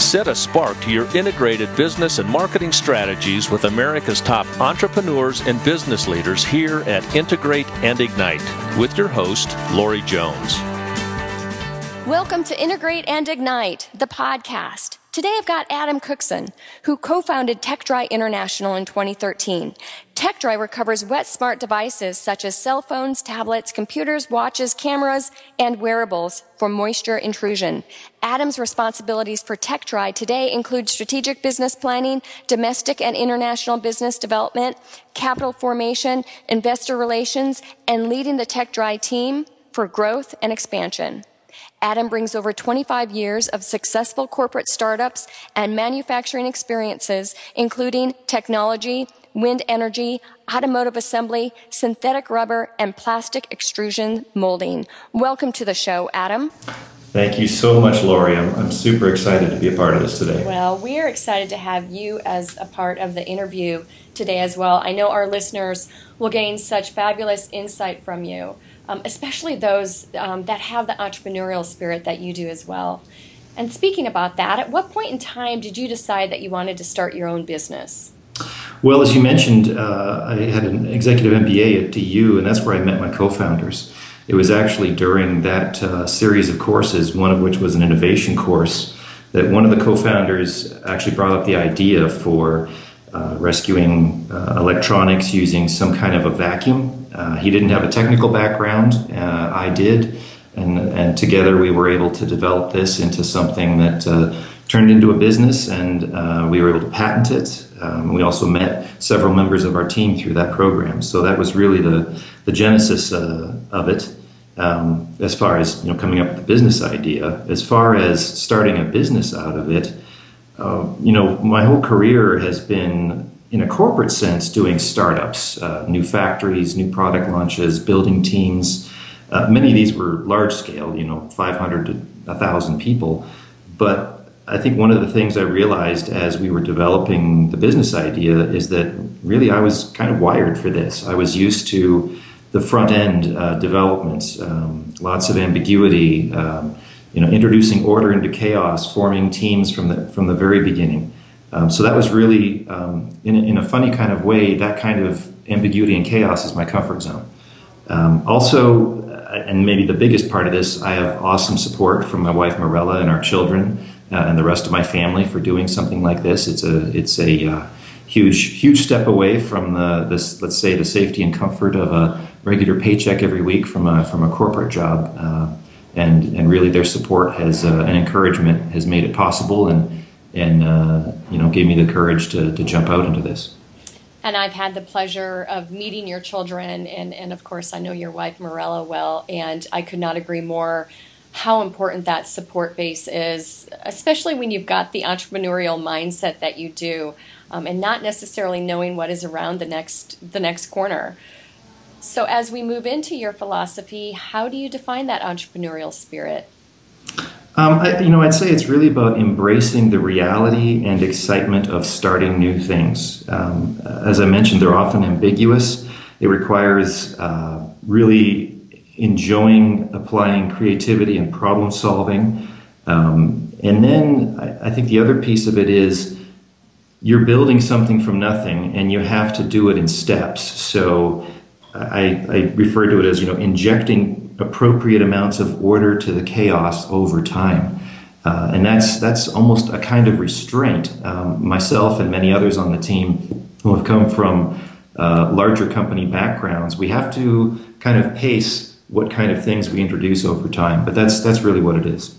Set a spark to your integrated business and marketing strategies with America's top entrepreneurs and business leaders here at Integrate and Ignite with your host, Lori Jones. Welcome to Integrate and Ignite, the podcast. Today I've got Adam Cookson, who co-founded TekDry International in 2013. TekDry recovers wet smart devices such as cell phones, tablets, computers, watches, cameras, and wearables for moisture intrusion. Adam's responsibilities for TekDry today include strategic business planning, domestic and international business development, capital formation, investor relations, and leading the TekDry team for growth and expansion. Adam brings over 25 years of successful corporate startups and manufacturing experiences, including technology, wind energy, automotive assembly, synthetic rubber, and plastic extrusion molding. Welcome to the show, Adam. Thank you so much, Lori. I'm, I'm super excited to be a part of this today. Well, we are excited to have you as a part of the interview today as well. I know our listeners will gain such fabulous insight from you um, especially those um, that have the entrepreneurial spirit that you do as well. And speaking about that, at what point in time did you decide that you wanted to start your own business? Well, as you mentioned, uh, I had an executive MBA at DU, and that's where I met my co founders. It was actually during that uh, series of courses, one of which was an innovation course, that one of the co founders actually brought up the idea for uh, rescuing uh, electronics using some kind of a vacuum uh, he didn't have a technical background. Uh, I did. And, and together we were able to develop this into something that uh, turned into a business and uh, we were able to patent it. Um, we also met several members of our team through that program. So that was really the, the genesis uh, of it. Um, as far as you know, coming up with the business idea, as far as starting a business out of it, you know, my whole career has been in a corporate sense, doing startups, uh, new factories, new product launches, building teams. Uh, many of these were large scale, you know, 500 to 1,000 people. But I think one of the things I realized as we were developing the business idea is that really I was kind of wired for this. I was used to the front end uh, developments, um, lots of ambiguity, um, you know, introducing order into chaos, forming teams from the from the very beginning. Um, so that was really, um, in, in, a funny kind of way, that kind of ambiguity and chaos is my comfort zone. Um, also, uh, and maybe the biggest part of this, I have awesome support from my wife Mirela and our children uh, and the rest of my family for doing something like this. It's a it's a uh, huge huge step away from the this let's say the safety and comfort of a regular paycheck every week from a from a corporate job. Uh, and and really, their support has uh, and encouragement has made it possible and and uh, you know gave me the courage to, to jump out into this and I've had the pleasure of meeting your children, and, and of course, I know your wife, Mirela, well, and I could not agree more how important that support base is, especially when you've got the entrepreneurial mindset that you do, um, and not necessarily knowing what is around the next the next corner. So, as we move into your philosophy, how do you define that entrepreneurial spirit? Um, I, you know, I'd say it's really about embracing the reality and excitement of starting new things. Um, as I mentioned, they're often ambiguous. It requires uh, really enjoying applying creativity and problem solving. Um, and then I, I think the other piece of it is you're building something from nothing and you have to do it in steps. So I, I refer to it as, you know, injecting appropriate amounts of order to the chaos over time. Uh, and that's that's almost a kind of restraint. Um, myself and many others on the team who have come from uh, larger company backgrounds, we have to kind of pace what kind of things we introduce over time. But that's that's really what it is.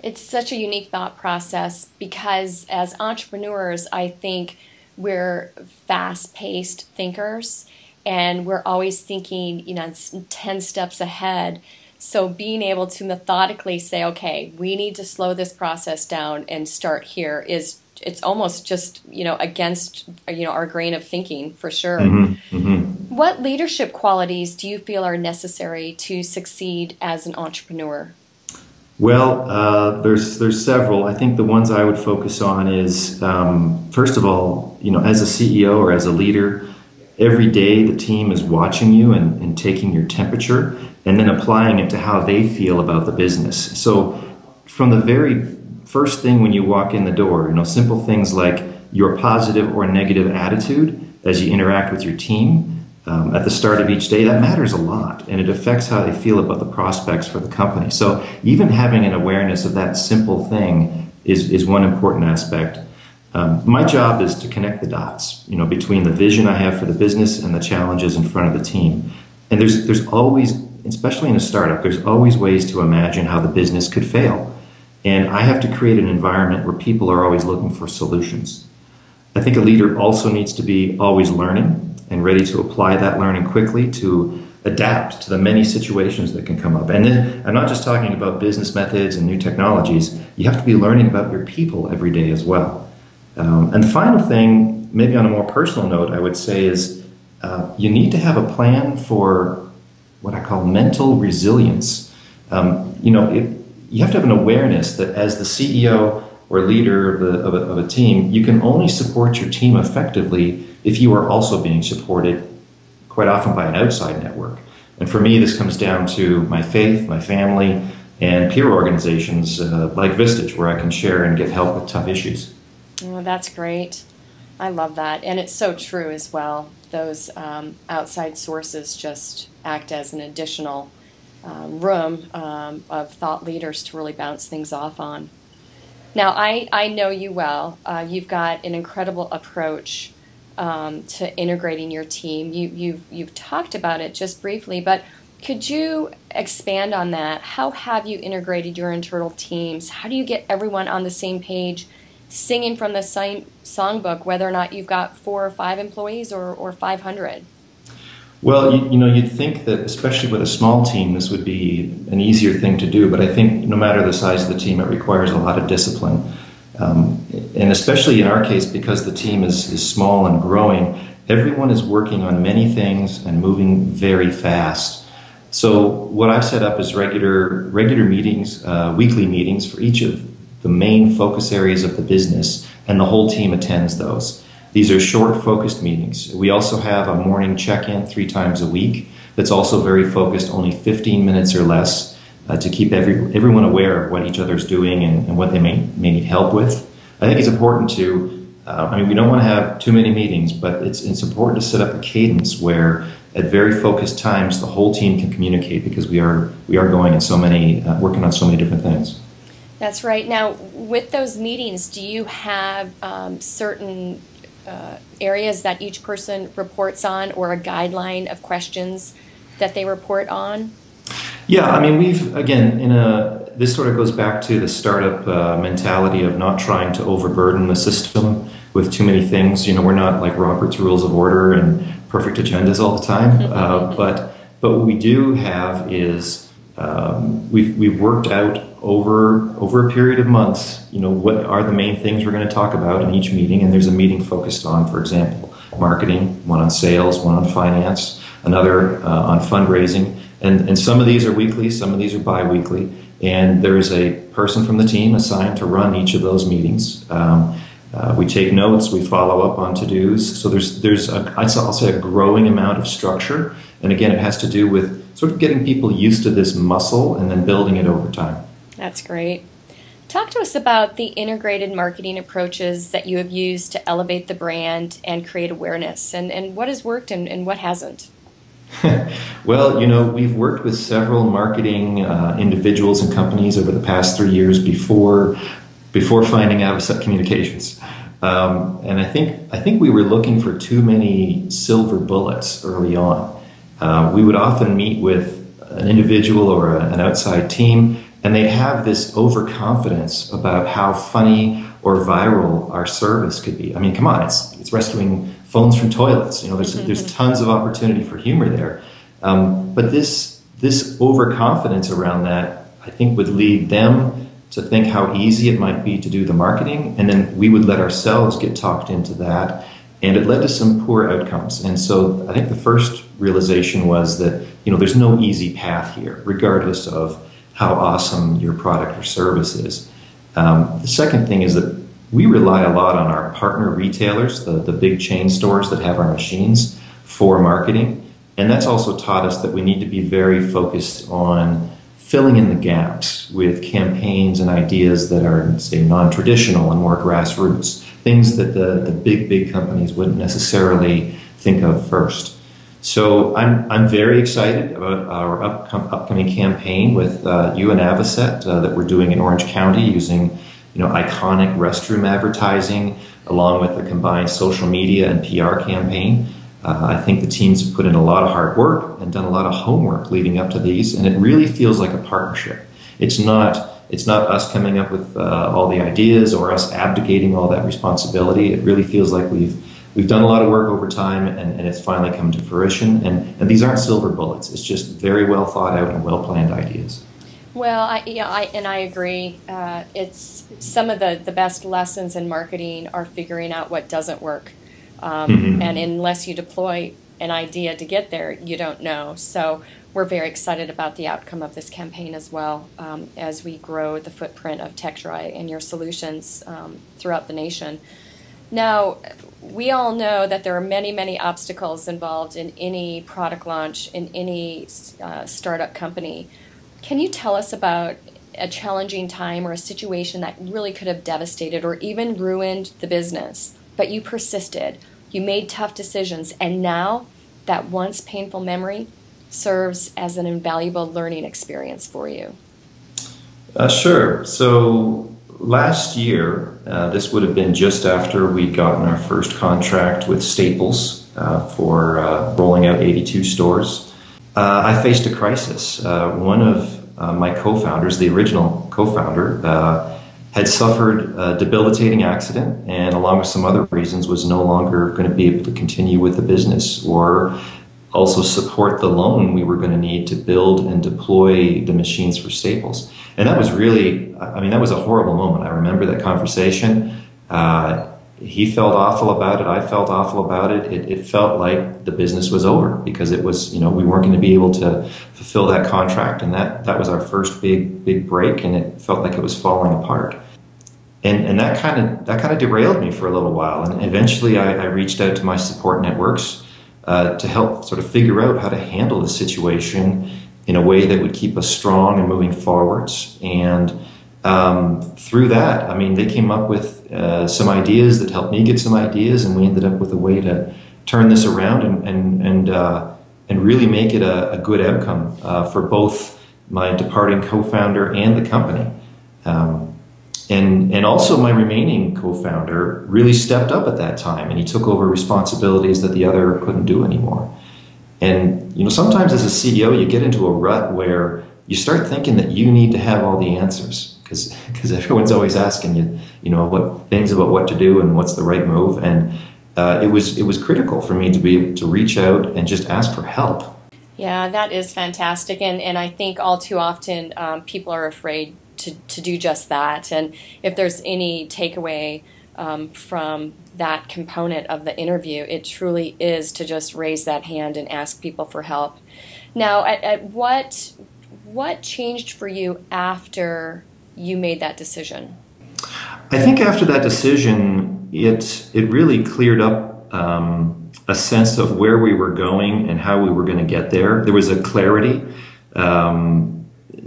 It's such a unique thought process because as entrepreneurs, I think we're fast-paced thinkers and we're always thinking, you know, 10 steps ahead. So being able to methodically say, okay, we need to slow this process down and start here is it's almost just you know against you know our grain of thinking for sure. Mm-hmm, mm-hmm. What leadership qualities do you feel are necessary to succeed as an entrepreneur? Well, uh, there's there's several. I think the ones I would focus on is um, first of all, you know, as a CEO or as a leader, every day the team is watching you and, and taking your temperature and then applying it to how they feel about the business. So from the very first thing when you walk in the door. You know, simple things like your positive or negative attitude as you interact with your team um, at the start of each day, that matters a lot and it affects how they feel about the prospects for the company. So, even having an awareness of that simple thing is, is one important aspect. Um, my job is to connect the dots, you know, between the vision I have for the business and the challenges in front of the team. And there's there's always, especially in a startup, there's always ways to imagine how the business could fail. And I have to create an environment where people are always looking for solutions. I think a leader also needs to be always learning and ready to apply that learning quickly to adapt to the many situations that can come up. And then I'm not just talking about business methods and new technologies, you have to be learning about your people every day as well. Um, and the final thing, maybe on a more personal note, I would say is uh, you need to have a plan for what I call mental resilience. Um, you know, it, you have to have an awareness that as the CEO or leader of, the, of, a, of a team, you can only support your team effectively if you are also being supported quite often by an outside network. And for me, this comes down to my faith, my family, and peer organizations uh, like Vistage, where I can share and get help with tough issues. Oh, that's great. I love that. And it's so true as well. Those um, outside sources just act as an additional um, room um, of thought leaders to really bounce things off on. Now, I, I know you well. Uh, you've got an incredible approach um, to integrating your team. You, you've, you've talked about it just briefly, but could you expand on that? How have you integrated your internal teams? How do you get everyone on the same page, singing from the same songbook, whether or not you've got four or five employees or, or 500? Well, you, you, know, you'd think that especially with a small team, this would be an easier thing to do. But I think no matter the size of the team, it requires a lot of discipline. Um, and especially in our case, because the team is, is small and growing, everyone is working on many things and moving very fast. So what I've set up is regular regular meetings, uh, weekly meetings for each of the main focus areas of the business, and the whole team attends those. These are short, focused meetings. We also have a morning check in three times a week that's also very focused, only 15 minutes or less, uh, to keep every, everyone aware of what each other's doing and, and, what they may, may need help with. I think it's important to, uh, I mean, we don't want to have too many meetings, but it's, it's important to set up a cadence where at very focused times the whole team can communicate because we are, we are going in so many, uh, working on so many different things. That's right. Now, with those meetings, do you have um, certain uh, areas that each person reports on or a guideline of questions that they report on? Yeah, I mean, we've, again, in a, this sort of goes back to the startup uh, mentality of not trying to overburden the system with too many things. You know, we're not like Robert's Rules of Order and perfect agendas all the time. Uh, but, but what we do have is um, we've, we've worked out over over a period of months, you know, what are the main things we're going to talk about in each meeting? And there's a meeting focused on, for example, marketing, one on sales, one on finance, another uh, on fundraising. And, and some of these are weekly, some of these are bi-weekly. And there's a person from the team assigned to run each of those meetings. Um, uh, we take notes, we follow up on to-dos. So there's, there's a, I'll say a growing amount of structure. And again, it has to do with sort of getting people used to this muscle and then building it over time. That's great. Talk to us about the integrated marketing approaches that you have used to elevate the brand and create awareness, and, and what has worked and, and what hasn't. well, you know, we've worked with several marketing uh, individuals and companies over the past three years before before finding Avocet Communications. Um, and I think I think we were looking for too many silver bullets early on. Uh, we would often meet with an individual or a, an outside team and they'd have this overconfidence about how funny or viral our service could be. I mean, come on, it's, it's rescuing phones from toilets. You know, there's, mm-hmm. there's tons of opportunity for humor there. Um, but this, this overconfidence around that, I think, would lead them to think how easy it might be to do the marketing. And then we would let ourselves get talked into that. And it led to some poor outcomes. And so I think the first realization was that, you know, there's no easy path here, regardless of how awesome your product or service is. Um, the second thing is that we rely a lot on our partner retailers, the, the big chain stores that have our machines for marketing. And that's also taught us that we need to be very focused on filling in the gaps with campaigns and ideas that are, say, non traditional and more grassroots, things that the, the big, big companies wouldn't necessarily think of first. So I'm, I'm very excited about our upcoming campaign with uh, you and Avocet uh, that we're doing in Orange County using you know, iconic restroom advertising along with a combined social media and PR campaign. Uh, I think the teams have put in a lot of hard work and done a lot of homework leading up to these, and it really feels like a partnership. It's not it's not us coming up with uh, all the ideas or us abdicating all that responsibility. It really feels like we've we've done a lot of work over time, and, and it's finally come to fruition. And and these aren't silver bullets. It's just very well thought out and well planned ideas. Well, I, yeah, I, and I agree. Uh, it's some of the, the best lessons in marketing are figuring out what doesn't work. Um, mm-hmm. And unless you deploy an idea to get there, you don't know. So we're very excited about the outcome of this campaign as well um, as we grow the footprint of TekDry and your solutions um, throughout the nation. Now, we all know that there are many, many obstacles involved in any product launch, in any uh, startup company. Can you tell us about a challenging time or a situation that really could have devastated or even ruined the business, but you persisted, you made tough decisions, and now that once painful memory serves as an invaluable learning experience for you? Uh, sure. So last year, uh, this would have been just after we'd gotten our first contract with Staples uh, for uh, rolling out 82 stores. Uh, I faced a crisis. Uh, one of uh, my co-founders, the original co-founder, uh, had suffered a debilitating accident, and along with some other reasons, was no longer going to be able to continue with the business or also support the loan we were going to need to build and deploy the machines for Staples. And that was really, I mean, that was a horrible moment. I remember that conversation. Uh, he felt awful about it. I felt awful about it. it. It felt like the business was over because it was, you know, we weren't going to be able to fulfill that contract, and that that was our first big big break, and it felt like it was falling apart. And and that kind of that kind of derailed me for a little while, and eventually I, I reached out to my support networks uh, to help sort of figure out how to handle the situation in a way that would keep us strong and moving forwards. And um, through that, I mean, they came up with uh, some ideas that helped me get some ideas, and we ended up with a way to turn this around and and and, uh, and really make it a, a good outcome uh, for both my departing co-founder and the company. Um, and, and also my remaining co-founder really stepped up at that time and he took over responsibilities that the other couldn't do anymore and you know sometimes as a ceo you get into a rut where you start thinking that you need to have all the answers because because everyone's always asking you, you know, what things about what to do and what's the right move. And uh, it was it was critical for me to be able to reach out and just ask for help. Yeah, that is fantastic, and and I think all too often um, people are afraid to to do just that. And if there's any takeaway um, from that component of the interview, it truly is to just raise that hand and ask people for help. Now, at, at what what changed for you after you made that decision? I think after that decision, it it really cleared up um, a sense of where we were going and how we were going to get there. There was a clarity. Um,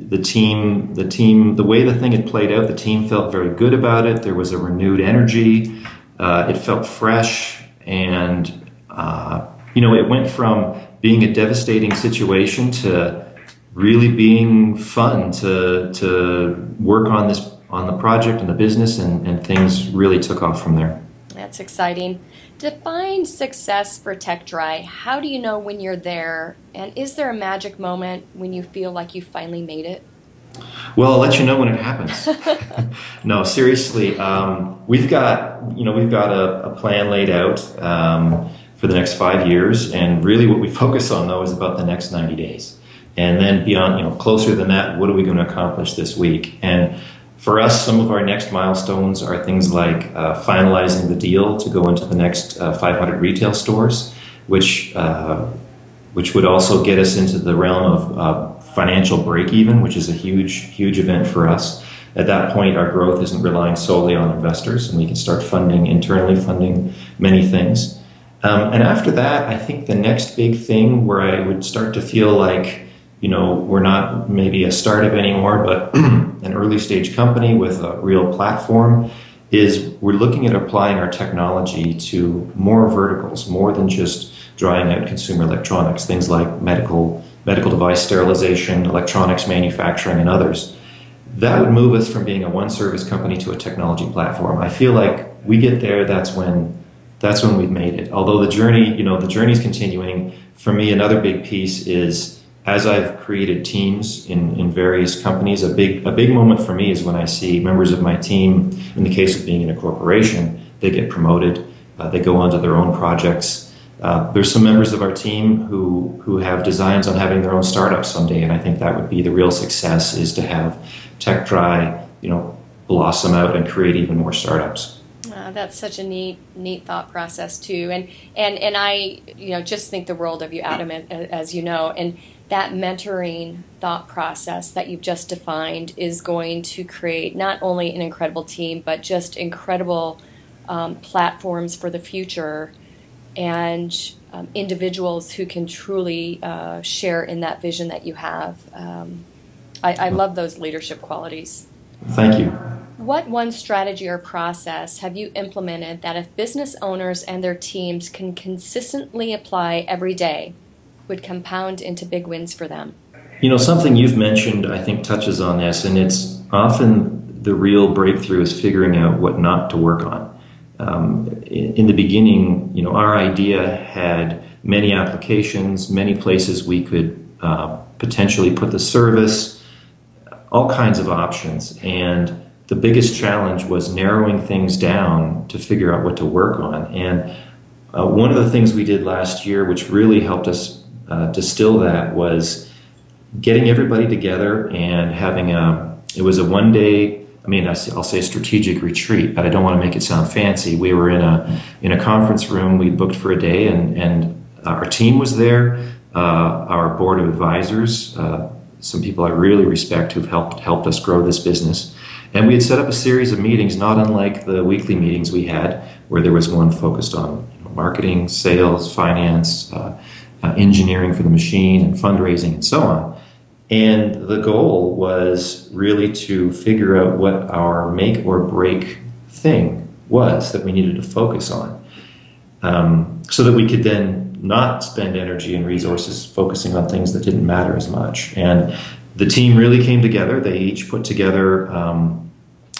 the team, the team, the way the thing had played out, the team felt very good about it. There was a renewed energy. Uh, it felt fresh, and uh, you know, it went from being a devastating situation to really being fun to to work on this on the project and the business and, and things really took off from there. That's exciting. Define success for TekDry. How do you know when you're there? And is there a magic moment when you feel like you finally made it? Well, I'll let you know when it happens. no, seriously, um, we've got you know we've got a, a plan laid out um, for the next five years, and really what we focus on though is about the next ninety days. And then beyond, you know, closer than that, what are we going to accomplish this week? And for us, some of our next milestones are things like uh, finalizing the deal to go into the next uh, 500 retail stores, which uh, which would also get us into the realm of uh, financial break even, which is a huge huge event for us. At that point, our growth isn't relying solely on investors, and we can start funding internally, funding many things. Um, and after that, I think the next big thing where I would start to feel like you know, we're not maybe a startup anymore, but an early stage company with a real platform, is we're looking at applying our technology to more verticals, more than just drying out consumer electronics, things like medical medical device sterilization, electronics manufacturing, and others. That would move us from being a one service company to a technology platform. I feel like we get there, that's when that's when we've made it. Although the journey, you know, the journey is continuing. For me, another big piece is as I've created teams in, in various companies, a big a big moment for me is when I see members of my team, in the case of being in a corporation, they get promoted, uh, they go on to their own projects. Uh, there's some members of our team who who have designs on having their own startup someday, and I think that would be the real success is to have TekDry, you know, blossom out and create even more startups. Uh, that's such a neat, neat thought process too, and and and I, you know, just think the world of you, Adam, as you know, and that mentoring thought process that you've just defined is going to create not only an incredible team, but just incredible um, platforms for the future and um, individuals who can truly uh, share in that vision that you have. Um, I, I love those leadership qualities. Thank you. What one strategy or process have you implemented that if business owners and their teams can consistently apply every day, would compound into big wins for them? You know, something you've mentioned, I think, touches on this, and it's often the real breakthrough is figuring out what not to work on. Um, in, in, the beginning, you know, our idea had many applications, many places we could uh, potentially put the service, all kinds of options, and the biggest challenge was narrowing things down to figure out what to work on. And uh, one of the things we did last year, which really helped us uh, distill that was getting everybody together and having a it was a one day i mean i'll say strategic retreat but i don't want to make it sound fancy. We were in a in a conference room we booked for a day and and our team was there uh, our board of advisors uh, some people i really respect who've helped helped us grow this business. And we had set up a series of meetings not unlike the weekly meetings we had where there was one focused on you know, marketing sales finance uh, uh, engineering for the machine and fundraising and so on. And the goal was really to figure out what our make or break thing was that we needed to focus on um, so that we could then not spend energy and resources focusing on things that didn't matter as much. And the team really came together. They each put together um,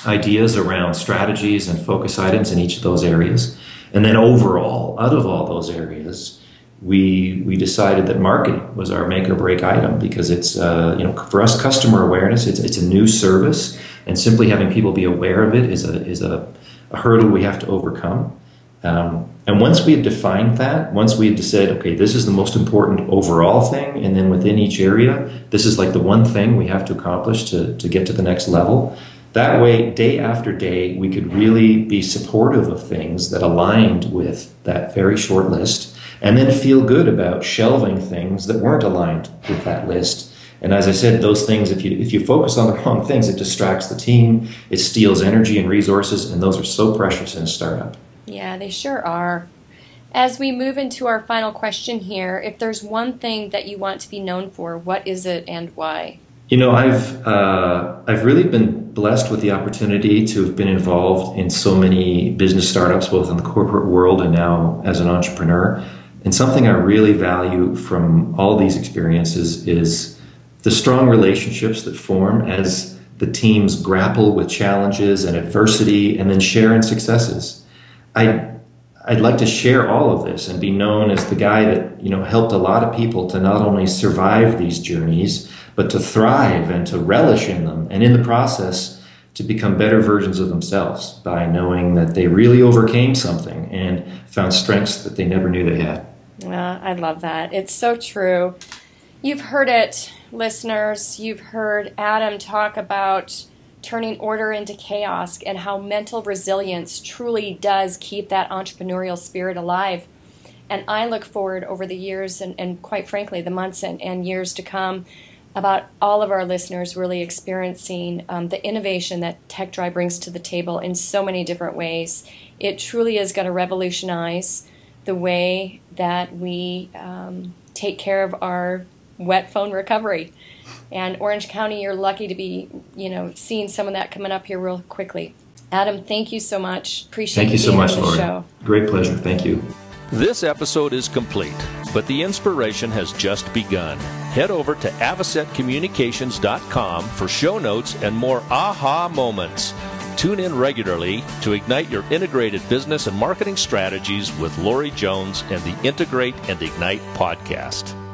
ideas around strategies and focus items in each of those areas. And then overall, out of all those areas, we we decided that marketing was our make or break item because it's uh, you know for us customer awareness it's it's a new service and simply having people be aware of it is a is a, a hurdle we have to overcome. Um, and once we had defined that, once we had said, okay, this is the most important overall thing, and then within each area, this is like the one thing we have to accomplish to, to get to the next level. That way, day after day, we could really be supportive of things that aligned with that very short list and then feel good about shelving things that weren't aligned with that list. And as I said, those things, if you if you focus on the wrong things, it distracts the team, it steals energy and resources, and those are so precious in a startup. Yeah, they sure are. As we move into our final question here, if there's one thing that you want to be known for, what is it and why? You know, I've uh, I've really been blessed with the opportunity to have been involved in so many business startups, both in the corporate world and now as an entrepreneur. And something I really value from all these experiences is the strong relationships that form as the teams grapple with challenges and adversity and then share in successes. I I'd like to share all of this and be known as the guy that, you know, helped a lot of people to not only survive these journeys, but to thrive and to relish in them and in the process to become better versions of themselves by knowing that they really overcame something and found strengths that they never knew they had. Uh, I love that. It's so true. You've heard it, listeners. You've heard Adam talk about turning order into chaos and how mental resilience truly does keep that entrepreneurial spirit alive. And I look forward over the years and, and quite frankly, the months and, and, years to come about all of our listeners really experiencing um, the innovation that TekDry brings to the table in so many different ways. It truly is going to revolutionize the way that we um, take care of our wet phone recovery. And Orange County, you're lucky to be, you know, seeing some of that coming up here real quickly. Adam, thank you so much. Appreciate thank you so much, Lori. Show. Great pleasure. Thank you. This episode is complete, but the inspiration has just begun. Head over to avocetcommunications.com for show notes and more aha moments. Tune in regularly to ignite your integrated business and marketing strategies with Lori Jones and the Integrate and Ignite podcast.